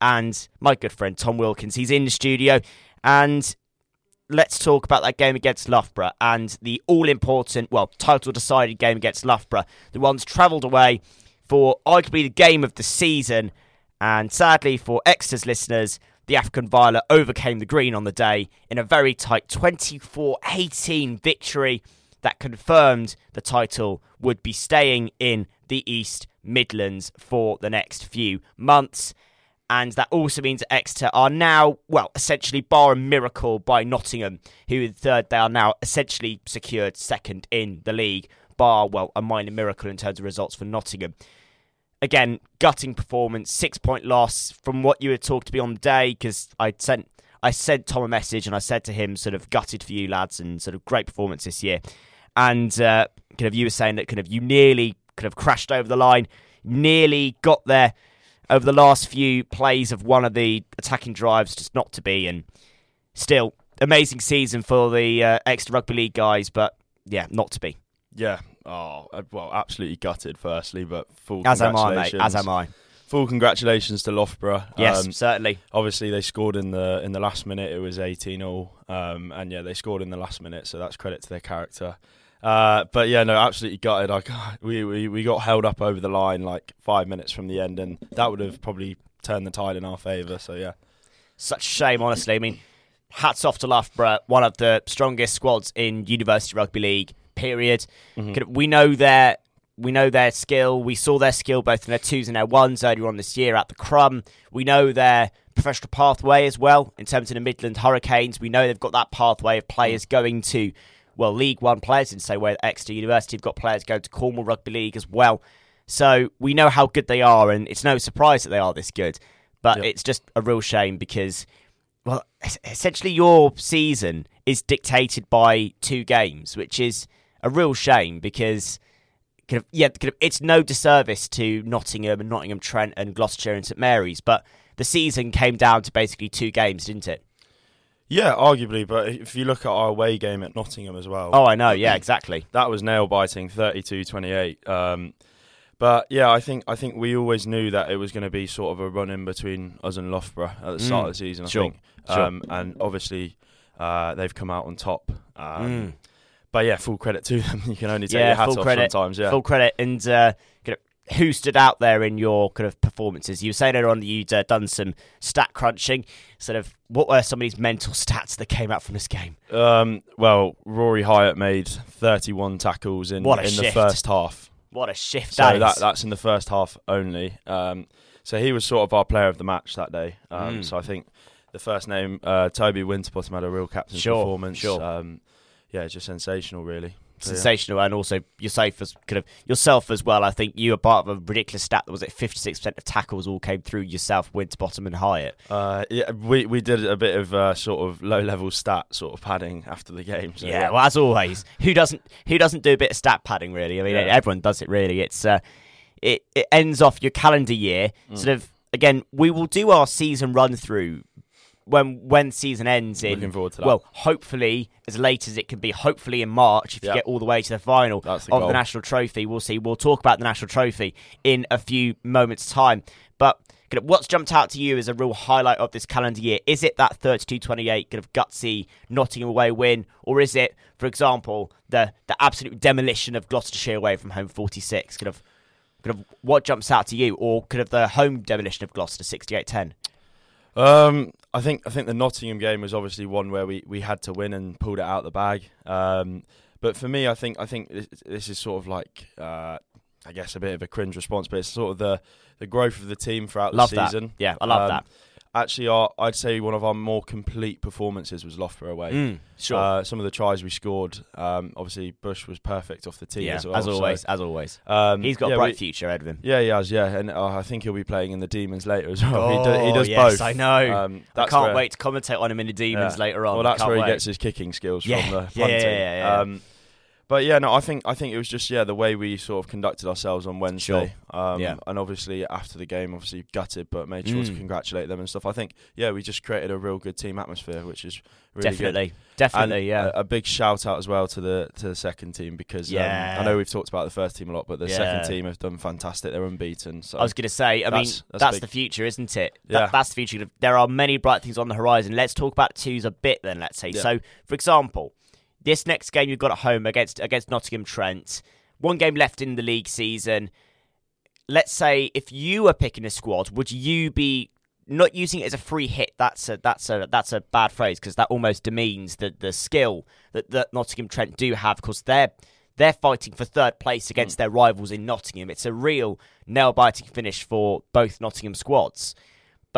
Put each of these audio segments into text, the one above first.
and my good friend Tom Wilkins. He's in the studio, and let's talk about that game against Loughborough and the all important, well, title decided game against Loughborough. The ones travelled away for arguably the game of the season, and sadly for Exeter's listeners, the African Violet overcame the Green on the day in a very tight 24 18 victory that confirmed the title would be staying in the East Midlands for the next few months. And that also means that Exeter are now, well, essentially, bar a miracle by Nottingham, who in third, they are now essentially secured second in the league, bar, well, a minor miracle in terms of results for Nottingham. Again, gutting performance, six point loss from what you had talked to me on the day, because I sent I sent Tom a message and I said to him, sort of gutted for you lads and sort of great performance this year. And uh, kind of you were saying that kind of you nearly kind of crashed over the line, nearly got there over the last few plays of one of the attacking drives, just not to be. And still, amazing season for the uh, Exeter Rugby League guys, but yeah, not to be. Yeah. Oh, uh, well, absolutely gutted. Firstly, but full As am I, mate. As am I. Full congratulations to Loughborough. Yes, Um, certainly. obviously they scored in the in the last minute. It was 18 all, um, and yeah, they scored in the last minute. So that's credit to their character. Uh, but yeah, no, absolutely gutted. Got- we, we we got held up over the line like five minutes from the end, and that would have probably turned the tide in our favour. So yeah, Such a shame, honestly. I mean, hats off to Loughborough, one of the strongest squads in University Rugby League. Period. Mm-hmm. We know their we know their skill. We saw their skill both in their twos and their ones earlier on this year at the Crumb. We know their professional pathway as well in terms of the Midland Hurricanes. We know they've got that pathway of players going to well League One players in same way Exeter University have got players going to Cornwall Rugby League as well. So we know how good they are, and it's no surprise that they are this good. But Yep. it's just a real shame because well, essentially your season is dictated by two games, which is a real shame because kind of yeah, kind of, it's no disservice to Nottingham and Nottingham Trent and Gloucestershire and St Mary's, but the season came down to basically two games, didn't it? Yeah, arguably. But if you look at our away game at Nottingham as well, Oh, I know, yeah, exactly. that was nail biting 32-28 um, but yeah I think I think we always knew that it was going to be sort of a run in between us and Loughborough at the start Mm, of the season I sure, think sure. um, and obviously uh, they've come out on top um, Mm. but yeah full credit to them you can only take Yeah, your hat full off credit, sometimes yeah Full credit and uh, who stood out there in your kind of performances? You were saying earlier on that you'd uh, done some stat crunching. Sort of, what were some of these mental stats that came out from this game? um, well Rory Hyatt made 31 tackles in, in the first half What a shift so that that's in the first half only. Um, so he was sort of our player of the match that day. Um, Mm. So I think the first name, uh, Toby Winterbottom, had a real captain's Sure, performance. sure. Um, yeah, it's just sensational, really. So, yeah. sensational, and also yourself as kind of yourself as well. I think you were part of a ridiculous stat that was at fifty six percent of tackles all came through yourself, Winterbottom, and Hyatt. Uh, yeah, we we did a bit of uh, sort of low level stat sort of padding after the game. So, yeah, well, as always, who doesn't who doesn't do a bit of stat padding? Really, I mean, Yeah. everyone does it. Really, it's uh, it it ends off your calendar year. Mm. Sort of again, we will do our season run through when when season ends in Looking forward to that. well, hopefully as late as it can be. Hopefully in March, if you get all the way to the final the of goal. the national trophy, we'll see. We'll talk about the national trophy in a few moments' time. But kind of what's jumped out to you as a real highlight of this calendar year? Is it that 32-28 kind of gutsy Nottingham away win, or is it, for example, the the absolute demolition of Gloucestershire away from home 46? Kind of, kind of what jumps out to you, or kind of the home demolition of Gloucester 68-10? Um, I think I think the Nottingham game was obviously one where we, we had to win and pulled it out of the bag. Um, but for me, I think I think this, this is sort of like uh, I guess a bit of a cringe response, but it's sort of the the growth of the team throughout Love the that. season. Yeah, I love Um, that. Actually, our, I'd say one of our more complete performances was Loughborough away. Mm, sure. Uh, some of the tries we scored, um, obviously Bush was perfect off the tee yeah, as well. as so, always, as always. um, He's got yeah, a bright we- future ahead of him. Yeah, he has. Yeah, and uh, I think he'll be playing in the Demons later as well. he, do, he Oh, does yes, both. I know. Um, I can't where- wait to commentate on him in the Demons Yeah. later on. Well, that's where wait. he gets his kicking skills from the yeah, punting. yeah, yeah, yeah. Um, But yeah, no, I think I think it was just yeah the way we sort of conducted ourselves on Wednesday. Um, Yeah. And obviously after the game, obviously gutted, but made sure to Mm. congratulate them and stuff. I think yeah, we just created a real good team atmosphere, which is really good. definitely, definitely, And yeah. A, a big shout out as well to the to the second team because Yeah. um, I know we've talked about the first team a lot, but the Yeah. second team have done fantastic. They're unbeaten. So I was going to say, I mean, That's- that's, that's the future, isn't it? That, Yeah. That's the future. There are many bright things on the horizon. Let's talk about twos a bit then, let's say. Yeah. So, for example, this next game you've got at home against against Nottingham Trent, one game left in the league season. Let's say if you were picking a squad, would you be not using it as a free hit? That's a that's a that's a bad phrase because that almost demeans the the skill that, that Nottingham Trent do have because they're they're fighting for third place against hmm. their rivals in Nottingham. It's a real nail biting finish for both Nottingham squads.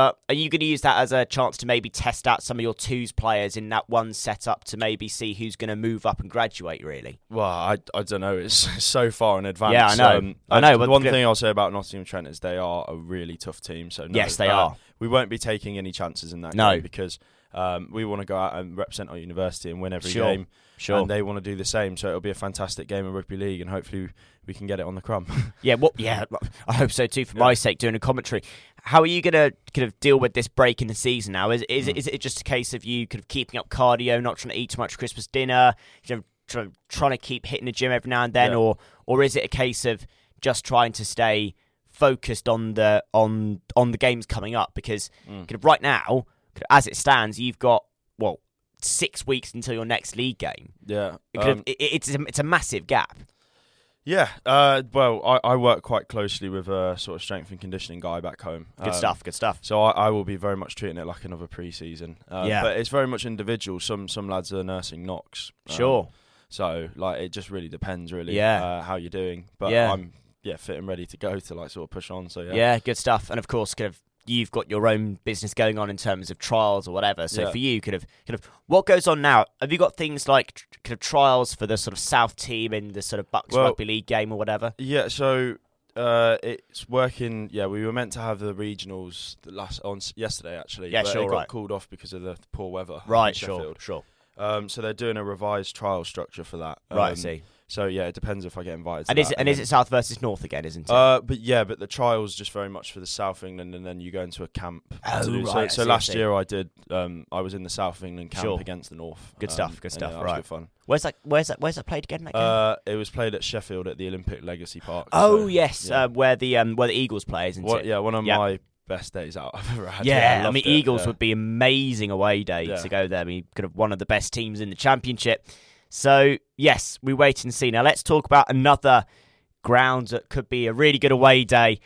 But are you going to use that as a chance to maybe test out some of your twos players in that one setup to maybe see who's going to move up and graduate? Really? Well, I, I don't know. It's so far in advance. Yeah, I know. Um, I know, one thing I'll say about Nottingham Trent is they are a really tough team. So no, Yes, they uh, are. We won't be taking any chances in that No. game because um, we want to go out and represent our university and win every Sure, game. Sure. And they want to do the same. So it'll be a fantastic game of rugby league, and hopefully we can get it on the crumb. Yeah, well, yeah, I hope so too. For my sake, doing a commentary. How are you going to kind of deal with this break in the season now? Is is, Mm. it, is it just a case of you kind of keeping up cardio, not trying to eat too much Christmas dinner, you know, try, trying to keep hitting the gym every now and then, Yeah. or or is it a case of just trying to stay focused on the on on the games coming up? Because Mm. kind of right now, as it stands, you've got well six weeks until your next league game. yeah. It could have- Um, it- it's a, it's a massive gap. yeah. Uh, well, I, I work quite closely with a sort of strength and conditioning guy back home. Good Um, stuff. Good stuff. So I, I will be very much treating it like another pre-season. Uh, Yeah. But it's very much individual. Some some lads are nursing knocks. Um, Sure. So like it just really depends, really. Yeah. Uh, how you're doing. But Yeah. I'm yeah fit and ready to go to like sort of push on. So yeah. Yeah. good stuff. And of course, kind of you've got your own business going on in terms of trials or whatever. So Yeah. for you, kind of, kind of, what goes on now? Have you got things like kind of trials for the sort of South team in the sort of BUCS Well- Rugby League game or whatever? Yeah. So. Uh, it's working. Yeah, we were meant to have the regionals the last on yesterday actually. Yeah, sure, It got right. called off because of the poor weather. Right. Sure. Sure. Um, so they're doing a revised trial structure for that. Right. I Um, see. So yeah, it depends if I get invited. To And is it and is it South versus North again? Isn't it? Uh, but yeah, but the trials just very much for the South England, and then you go into a camp. Oh, to do- right, So, so last year I did. Um, I was in the South England camp Sure. against the North. Good Um, stuff, good stuff, Yeah, right. good fun. where's that? Where's that? Where's that played again? That game? Uh, it was played at Sheffield at the Olympic Legacy Park. oh so, yes, yeah. uh, where the um where the Eagles play, isn't What- it? yeah, one of Yeah. my best days out I've ever had. Yeah, I, loved mean it, Eagles yeah. would be amazing away day Yeah. to go there. I mean, kind of one of the best teams in the championship. So yes, we wait and see. Now let's talk about another ground that could be a really good away day.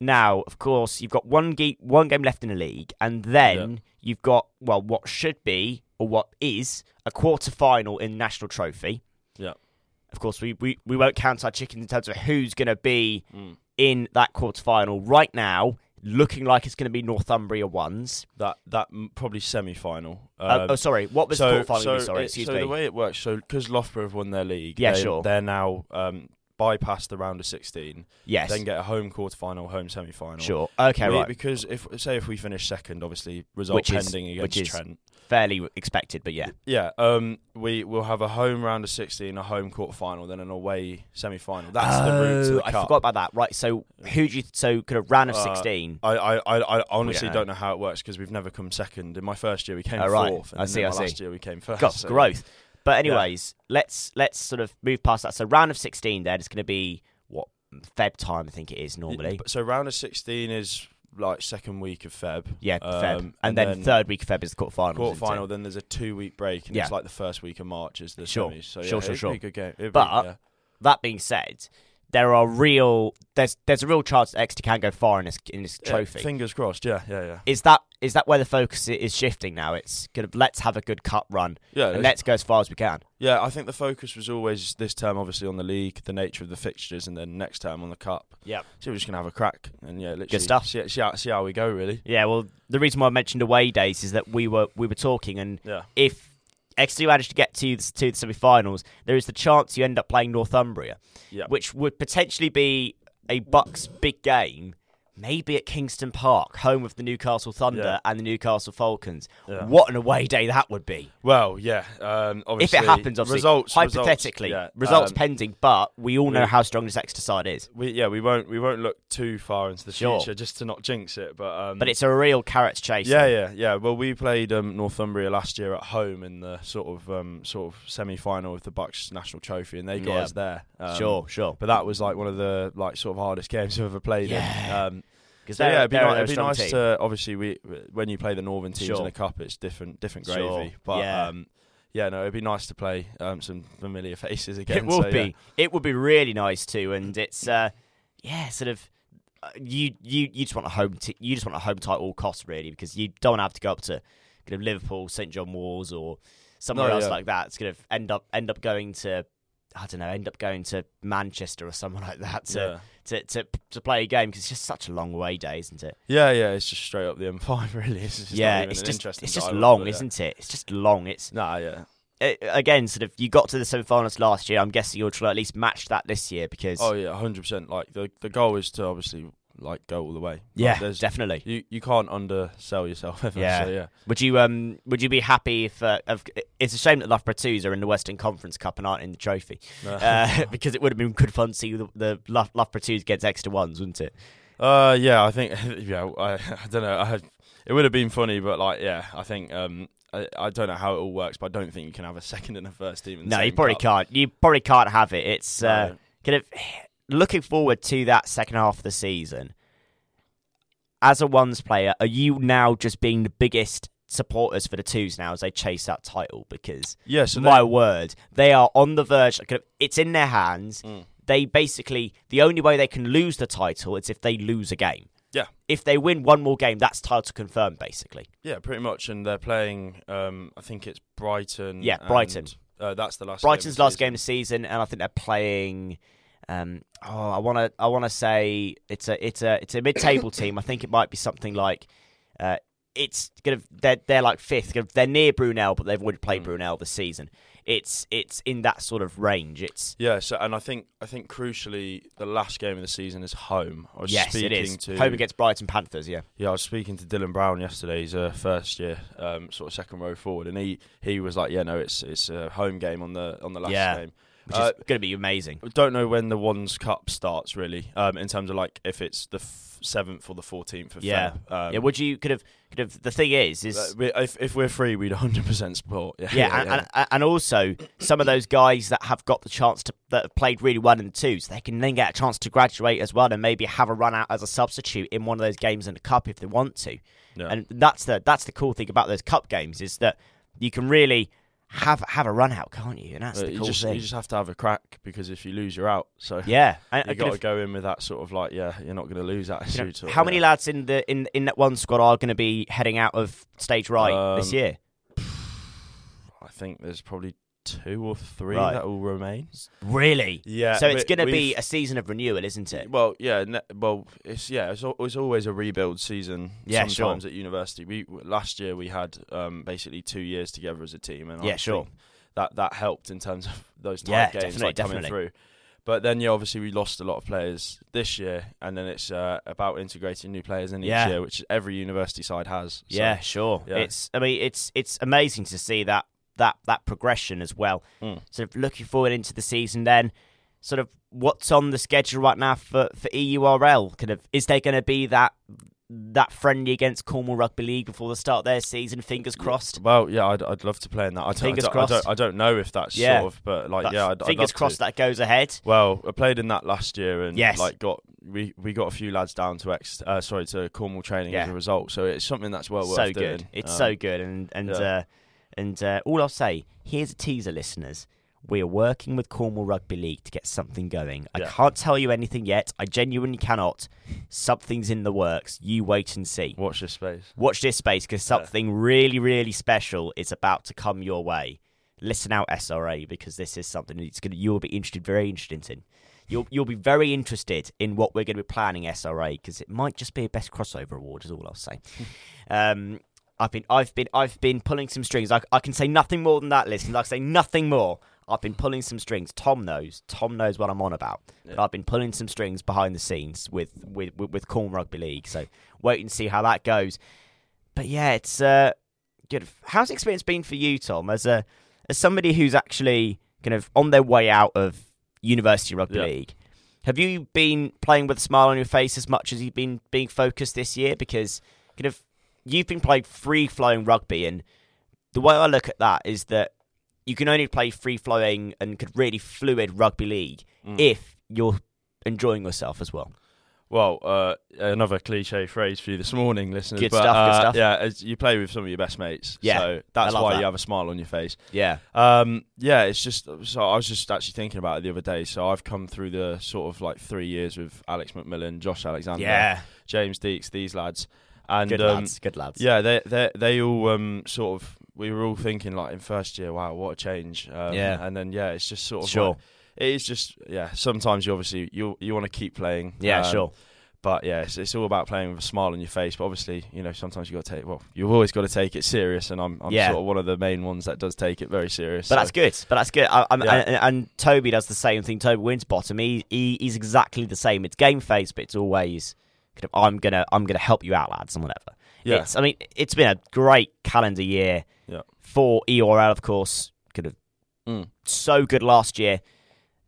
Now, of course, you've got one game one game left in the league, and then you've got well, what should be or what is a quarter final in National Trophy. Yeah. Of course, we, we, we won't count our chickens in terms of who's going to be Mm. in that quarter final. Right now, looking like it's going to be Northumbria ones. that that probably semi final. Uh, oh, sorry. What was the quarter final? so, sorry, it- excuse so me. the way it works, so because Loughborough have won their league, Yeah, they, sure. they're now um, bypassed the round of sixteen, yes. then get a home quarter final, home semi final. sure. Okay, We- right. Because if say if we finish second, obviously result Which is- pending which against is- Trent. Fairly expected, but yeah. Yeah, um, we will have a home round of sixteen, a home quarter final, then an away semi final. That's the route to Oh, the I cup. forgot about that. Right. So who do you? So could of round of Uh, sixteen. I, I, I, honestly know. don't know how it works because we've never come second. In my first year, we came Oh, right. fourth. And I see, I see. Last year, we came first. Got so- growth. But anyways, let's let's sort of move past that. So round of sixteen. Then it's going to be what Feb time. I think it is normally. So round of sixteen is like second week of Feb. Yeah, Feb, Um, and, then, third week of Feb is the quarter final. quarter final. Then there's a two week break, and Yeah. it's like the first week of March is the Sure. semis. So Sure, yeah, sure, sure. Be a good game. It'd be- But- yeah. That being said, there are real there's there's a real chance that Exeter can go far in this in this Yeah, trophy. fingers crossed. Yeah, yeah, yeah. is that is that where the focus is shifting now? It's kind of let's have a good cup run Yeah, and let's go as far as we can. yeah. I think the focus was always this term, obviously on the league, the nature of the fixtures, and then next term on the cup. Yeah. So we're just gonna have a crack, and yeah, literally stuff. See, see, how, see how we go, really. Yeah, well, the reason why I mentioned away days is that we were we were talking, and Yeah. if Exeter managed to get to the, to the semi-finals, there is the chance you end up playing Northumbria, Yeah. which would potentially be a BUCS big game, maybe at Kingston Park, home of the Newcastle Thunder Yeah. and the Newcastle Falcons. Yeah. What an away day that would be. Well, yeah. Um, If it happens, obviously, results, hypothetically, results, yeah, results um, pending, but we all know we- how strong this Exeter side is. we, yeah, we won't we won't look too far into the Sure. future just to not jinx it. But um, But it's a real carrots chase. yeah, yeah, yeah. Well, we played um, Northumbria last year at home in the sort of um, sort of semi final of the BUCS National Trophy, and they got us there. Um, sure, sure. But that was like one of the like sort of hardest games I've ever played. In. Um, Because yeah, it'd be, they're ni- it'd be nice team. to obviously we when you play the northern teams Sure. in a cup, it's different different Sure, gravy. But yeah. um, yeah, no, it'd be nice to play um, some familiar faces again. It would so, be. yeah. It would be really nice too, and it's uh, yeah, sort of. uh, You you you just want a home t- you just want a home title at all costs really because you don't have to go up to kind of Liverpool, St John Moores or somewhere No, else yeah. like that. It's going to end up end up going to I don't know end up going to Manchester or somewhere like that to Yeah. to, to to play a game because it's just such a long away day, isn't it? Yeah, yeah, it's just straight up the M5. Really, it's just yeah, it's just interesting it's just long, but yeah. isn't it? It's just long. It's Nah, yeah. uh, again sort of you got to the semi-finals last year. I'm guessing you'll try at least match that this year because Oh yeah, hundred percent. Like the the goal is to obviously like go all the way. Yeah, there's, definitely. you you can't undersell yourself ever. Yeah. So, yeah. Would you um would you be happy if uh, of, it's a shame that Loughborough Twos are in the Western Conference Cup and aren't in the trophy uh, because it would have been good fun to see the, the Lough- Loughborough Twos against extra ones, wouldn't it? Uh, yeah, I think yeah, I, I don't know. I, it would have been funny, but like, yeah, I think um, I, I don't know how it all works, but I don't think you can have a second and a first team. No, you probably cup. can't. You probably can't have it. It's uh, No. kind of looking forward to that second half of the season. As a ones player, are you now just being the biggest supporters for the twos now as they chase that title? Because Yeah, so my they- word, they are on the verge. It's in their hands. Mm. They basically the only way they can lose the title is if they lose a game. Yeah. If they win one more game, that's title confirmed, basically. yeah, pretty much, and they're playing. Um, I think it's Brighton. Yeah, and, Brighton. Uh, that's the last. Brighton's game last the game of the season, and I think they're playing. Um, oh, I want to. I want to say it's a. It's a. It's a mid-table team. I think it might be something like. Uh, it's of they're they're like fifth. They're near Brunel, but they've already played Mm. Brunel this season. It's it's in that sort of range. It's Yeah, so and I think I think crucially the last game of the season is home. I was yes, speaking it is to home against Brighton Panthers. Yeah, Yeah, I was speaking to Dylan Brown yesterday. He's a first year, um, sort of second row forward, and he, he was like, "Yeah, no, it's it's a home game on the on the last Yeah. game." Which Uh, is going to be amazing. Don't know when the ones cup starts really, um, in terms of like if it's the seventh or the fourteenth of Yeah. Feb. Um, yeah, would you could have could have. The thing is, is uh, if if we're free, we'd 100 percent support. Yeah, Yeah, and, And, and also some of those guys that have got the chance to that have played really well in the twos, they can then get a chance to graduate as well and maybe have a run out as a substitute in one of those games in the cup if they want to. Yeah. And that's the that's the cool thing about those cup games is that you can really have have a run out, can't you? And that's Uh, the you cool just thing. you just have to have a crack because if you lose, you're out. So yeah, and, you got to go in with that sort of like, yeah, you're not going to lose of, you know, attitude. how many yeah. lads in the in in that one squad are going to be heading out of stage right this Um, year? I think there's probably two or three Right. that will remain. Really? Yeah. so it's we- going to be we've- a season of renewal, isn't it? Well, yeah, ne- well, it's yeah, it's, al- it's always a rebuild season. Yeah, sure. sometimes at university. We last year we had um, basically two years together as a team, and I Yeah, sure. think that that helped in terms of those tight Yeah, games definitely, like, coming through. But then, yeah, obviously we lost a lot of players this year, and then it's uh, about integrating new players in each Yeah. year, which every university side has. So, Yeah, sure. yeah. It's I mean it's it's amazing to see that that that progression as well. Mm. Sort of looking forward into the season then sort of what's on the schedule right now for for EURL kind of is there going to be that that friendly against Cornwall Rugby League before the start of their season fingers crossed Well, yeah, I'd, I'd love to play in that. I don't, Fingers I don't, I crossed. don't, I don't know if that's Yeah. sort of, but like, But yeah, I'd, I'd fingers love crossed to. that goes ahead Well, I played in that last year and Yes. like got we, we got a few lads down to ex uh, sorry to Cornwall training as a result. So it's something that's well worth so doing. good it's Um, so good and and yeah. uh, and uh, all I'll say here's a teaser listeners we are working with Cornwall Rugby League to get something going. I can't tell you anything yet. I genuinely cannot. Something's in the works. You wait and see. Watch this space. Watch this space because Yeah. something really, really special is about to come your way. Listen out, SRA, because this is something that's gonna you'll be interested, very interested in. You'll you'll be very interested in what we're going to be planning SRA because it might just be a best crossover award, is all I'll say. um, I've been I've been I've been pulling some strings. I, I can say nothing more than that. Listen, I say nothing more. I've been pulling some strings. Tom knows. Tom knows what I'm on about. But I've been pulling some strings behind the scenes with with with, with Corn Rugby League. So wait and see how that goes. But yeah, it's uh, good. How's the experience been for you, Tom, as a as somebody who's actually kind of on their way out of University Rugby Yeah. League? Have you been playing with a smile on your face as much as you've been being focused this year? Because kind of you've been playing free flowing rugby, and the way I look at that is that you can only play free flowing and could really fluid rugby league Mm. if you're enjoying yourself as well. Well, uh, another cliche phrase for you this morning, listeners. Good but, stuff, good uh, stuff. Yeah, as you play with some of your best mates. Yeah, so that's why that. you have a smile on your face. Yeah, Um, yeah, it's just so I was just actually thinking about it the other day. So I've come through the sort of like three years with Alex McMillan, Josh Alexander, yeah, James Deeks, these lads, and good um, lads, good lads. Yeah, they they they all um, sort of we were all thinking like in first year, wow, what a change. Um, Yeah. and then yeah, it's just sort of sure. like- it is just yeah. Sometimes you obviously you you want to keep playing. yeah, um, sure. But yeah, it's, it's all about playing with a smile on your face. But obviously, you know, sometimes you got to take. Well, you've always got to take it serious, and I'm I'm Yeah. sort of one of the main ones that does take it very serious. But so- that's good. But that's good. I, I'm, Yeah. and, and Toby does the same thing. Toby Winterbottom. He, he he's exactly the same. It's game face, but it's always kind of I'm gonna I'm gonna help you out, lads, and whatever. yeah, It's, I mean, it's been a great calendar year Yeah. for EORL, of course. Could have Mm. so good last year.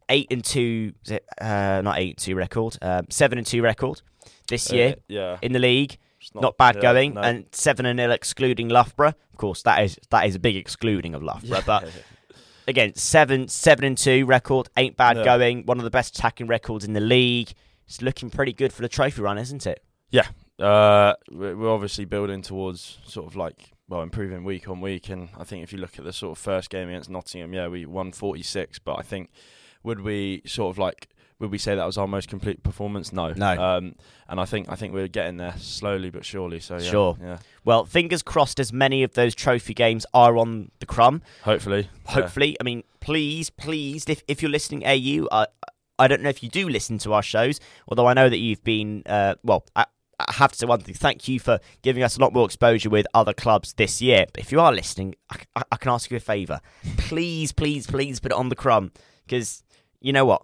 Eight and two, is it, uh, not eight and two record, um, seven and two record this year Uh, yeah, in the league. It's Not, bad yeah, going, no. and seven and nil excluding Loughborough. Of course, that is that is a big excluding of Loughborough. But again, seven seven and two record ain't bad Yeah. going. One of the best attacking records in the league. It's looking pretty good for the trophy run, isn't it? Yeah, uh, we're obviously building towards sort of like well improving week on week, and I think if you look at the sort of first game against Nottingham, yeah, we won 46, but I think would we sort of like would we say that was our most complete performance? No, No. Um, and I think I think we're getting there slowly but surely. So yeah, Sure. yeah, Well, fingers crossed. As many of those trophy games are on the crumb. hopefully, yeah. Hopefully, I mean, please, please, if if you're listening, AU, I I don't know if you do listen to our shows, although I know that you've been. Uh, well, I, I have to say one thing. Thank you for giving us a lot more exposure with other clubs this year. But if you are listening, I, I, I can ask you a favour. Please, please, please put it on the crumb because you know what.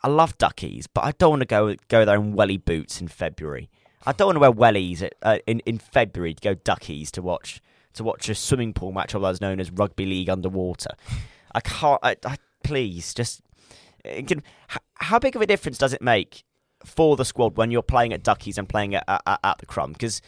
I love duckies, but I don't want to go go there in welly boots in February. I don't want to wear wellies at, uh, in in February to go duckies to watch to watch a swimming pool match, otherwise known as rugby league underwater. I can't. I, I, please, just can, how big of a difference does it make for the squad when you're playing at Duckies and playing at, at, at the Crumb? Because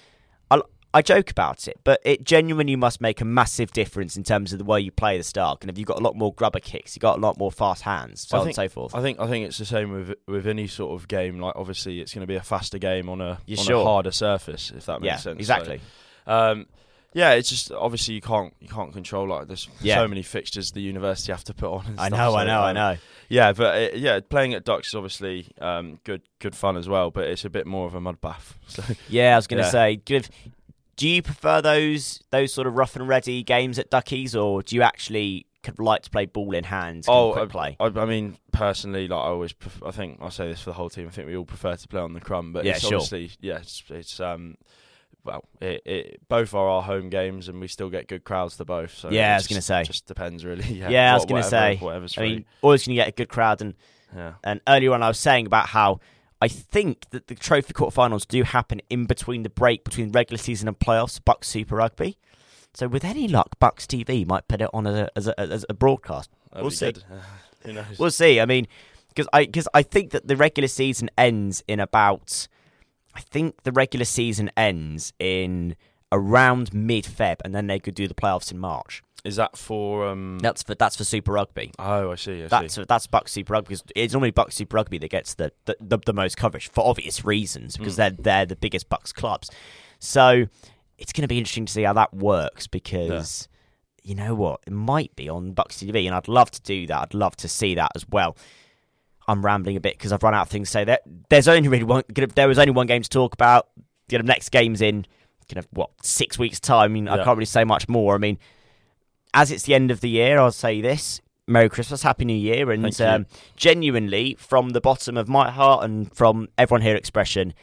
I, I joke about it, but it genuinely must make a massive difference in terms of the way you play the Stark. And if you've got a lot more grubber kicks, you've got a lot more fast hands, so I on and so forth. I think I think it's the same with with any sort of game. Like obviously, it's going to be a faster game on a on sure? a harder surface, if that makes yeah, sense. So, exactly. Um, yeah, it's just obviously you can't you can't control like there's Yeah. so many fixtures the university have to put on. And I stuff, know, so, I know, I um, know. Yeah, but uh, yeah, playing at Ducks is obviously um, good good fun as well, but it's a bit more of a mud bath. So Yeah, I was going to Yeah. say, give. Do you prefer those those sort of rough and ready games at Duckies, or do you actually could like to play ball in hand? Oh, quick play. I, I mean, personally, like I always, pref- I think I'll say this for the whole team. I think we all prefer to play on the crumb, but Yeah, it's sure. obviously, yeah, it's, it's um, well, it, it both are our home games, and we still get good crowds to both. So Yeah, I was gonna say. just depends really. Yeah, Yeah, I was gonna say. whatever's I free. mean, always going to get a good crowd, and yeah, And earlier on, I was saying about how I think that the trophy quarterfinals do happen in between the break between regular season and playoffs, BUCS Super Rugby. So, with any luck, BUCS TV might put it on as a, as a, as a broadcast. That'd we'll see. Who knows? We'll see. I mean, because I because I think that the regular season ends in about. I think the regular season ends in around mid Feb, and then they could do the playoffs in March. Is that for um? That's for that's for Super Rugby. Oh, I see. I That's see. that's BUCS Super Rugby because it's normally BUCS Super Rugby that gets the, the, the, the most coverage for obvious reasons because Mm. they're they're the biggest BUCS clubs. So it's going to be interesting to see how that works because you know what it might be on BUCS TV and I'd love to do that. I'd love to see that as well. I'm rambling a bit because I've run out of things to say. There, there's only really one. There was only one game to talk about. You know, next game's in kind of what six weeks time. I mean, I can't really say much more. I mean, as it's the end of the year, I'll say this: Merry Christmas, Happy New Year, and um, genuinely, from the bottom of my heart and from everyone here at Expression,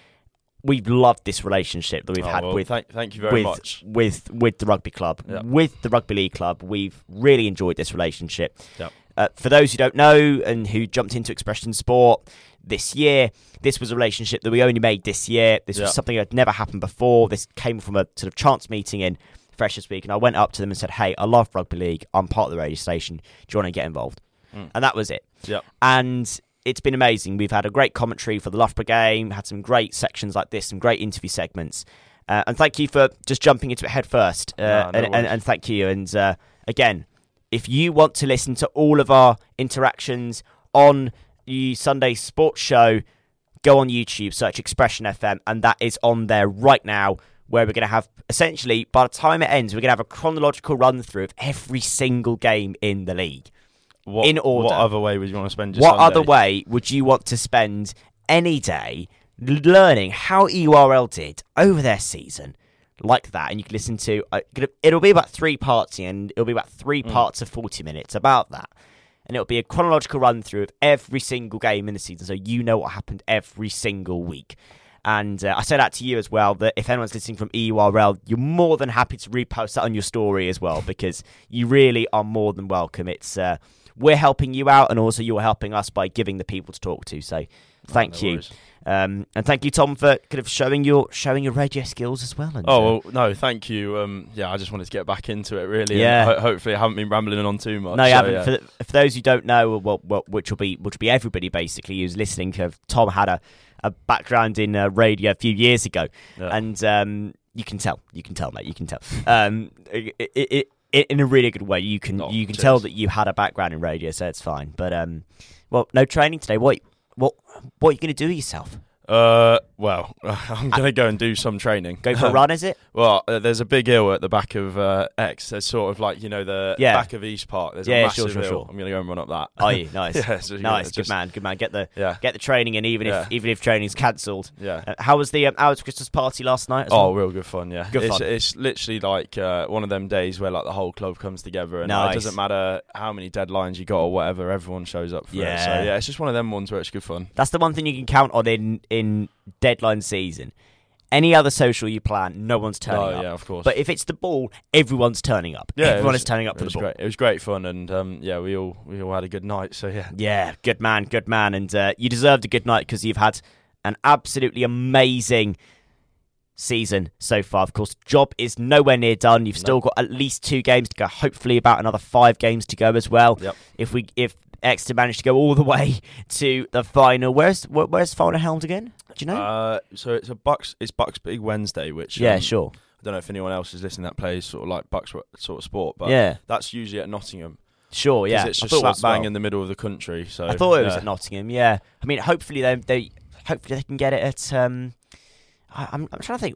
we've loved this relationship that we've Oh, had well, with thank, thank you very with much. with with the rugby club, Yep. with the rugby league club. We've really enjoyed this relationship. Yep. Uh, for those who don't know and who jumped into Expression Sport this year, this was a relationship that we only made this year. This Yeah. was something that had never happened before. This came from a sort of chance meeting in Freshers Week, and I went up to them and said, "Hey, I love rugby league. I'm part of the radio station. Do you want to get involved?" Mm. And that was it. Yep. And it's been amazing. We've had a great commentary for the Loughborough game, had some great sections like this, some great interview segments. Uh, and thank you for just jumping into it head first. Uh, No, no and, and, and thank you. And uh, again, if you want to listen to all of our interactions on the Sunday Sports Show, go on YouTube, search Expression FM, and that is on there right now. Where we're going to have essentially, by the time it ends, we're going to have a chronological run through of every single game in the league. What, In order. What other way would you want to spend your What Sunday? other way would you want to spend any day learning how EURL did over their season like that? And you can listen to uh, it'll be about three parts, and it'll be about three Mm. parts of forty minutes about that. And it'll be a chronological run through of every single game in the season, so you know what happened every single week. And uh, I say that to you as well. That if anyone's listening from EURL, you're more than happy to repost that on your story as well, because you really are more than welcome. It's uh, we're helping you out, and also you're helping us by giving the people to talk to. So thank no you, worries. Um, and thank you, Tom, for kind of showing your showing your radio skills as well. And, uh, Oh well, no, thank you. Um, yeah, I just wanted to get back into it, really. Yeah. ho- hopefully, I haven't been rambling on too much. No, you so, haven't. yeah. For, for those who don't know, well, well, which will be which will be everybody basically who's listening. To, Tom had a, a background in uh, radio a few years ago, Yeah. and um, you can tell, you can tell, mate, you can tell. Um, it, it, it, it, in a really good way, you can Oh, you can cheers. tell that you had a background in radio, so it's fine. But um, well, no training today. What what what are you going to do with yourself? Uh, well, I'm gonna go and do some training. Go for a run? Is it? Well, uh, there's a big hill at the back of uh, X. There's sort of like you know the Yeah. back of East Park. There's Yeah, a massive sure, sure, hill. sure. I'm gonna go and run up that. Are you nice? yeah, so, yeah, nice, good just- man, good man. Get the Yeah, get the training in, even Yeah. if even if training's cancelled. yeah. Uh, how was the um, Alex Christmas party last night? As Oh, well? real good fun, yeah. Good it's, fun. it's literally like uh, one of them days where like the whole club comes together, and Nice. it doesn't matter how many deadlines you got or whatever, everyone shows up for it. So Yeah. yeah, it's just one of them ones where it's good fun. That's the one thing you can count on in in deadline season. Any other social you plan, no one's turning oh up. yeah, of course. But if it's the ball, everyone's turning up. Yeah, Everyone was- is turning up for the ball. great. It was great fun, and um, yeah, we all we all had a good night. So yeah, Yeah, good man, good man, and uh, you deserved a good night because you've had an absolutely amazing season so far. Of course, job is nowhere near done. You've still got at least two games to go. Hopefully, about another five games to go as well. Yep. If we if Exeter manage to go all the way to the final, where's where, where's final held again? Do you know? uh, so it's a BUCS. It's BUCS Big Wednesday, which yeah, um, sure. I don't know if anyone else is listening that plays sort of like BUCS sort of sport, but yeah, that's usually at Nottingham. Sure, Yeah, it's just slap bang well. in the middle of the country. So I thought it was yeah. at Nottingham. Yeah, I mean, hopefully they they hopefully they can get it at. Um, I'm I'm trying to think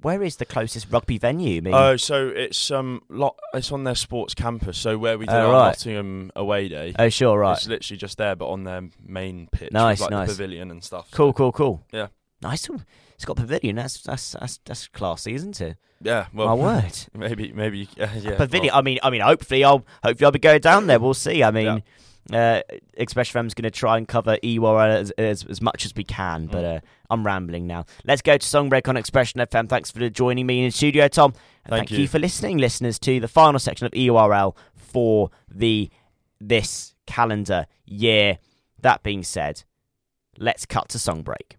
where is the closest rugby venue? Mean, Oh, so it's um lot. It's on their sports campus. So where we did Oh, our right. Nottingham away day, oh sure, right. it's literally just there, but on their main pitch, Nice, like nice. pavilion and stuff. Cool, cool, cool. Yeah. nice. It's got a pavilion. That's that's that's, that's classy, isn't it? Yeah, Well, My word. maybe, maybe, uh, yeah. pavilion. well, I mean, I mean, hopefully, I'll hopefully I'll be going down there. We'll see. I mean, uh, Express FM's going to try and cover EWAR as, as as much as we can, but Mm. uh, I'm rambling now. Let's go to song break on Expression FM. Thanks for joining me in the studio, Tom. And Thank thank you. you. for listening, listeners, to the final section of EURL for the this calendar year. That being said, let's cut to song break.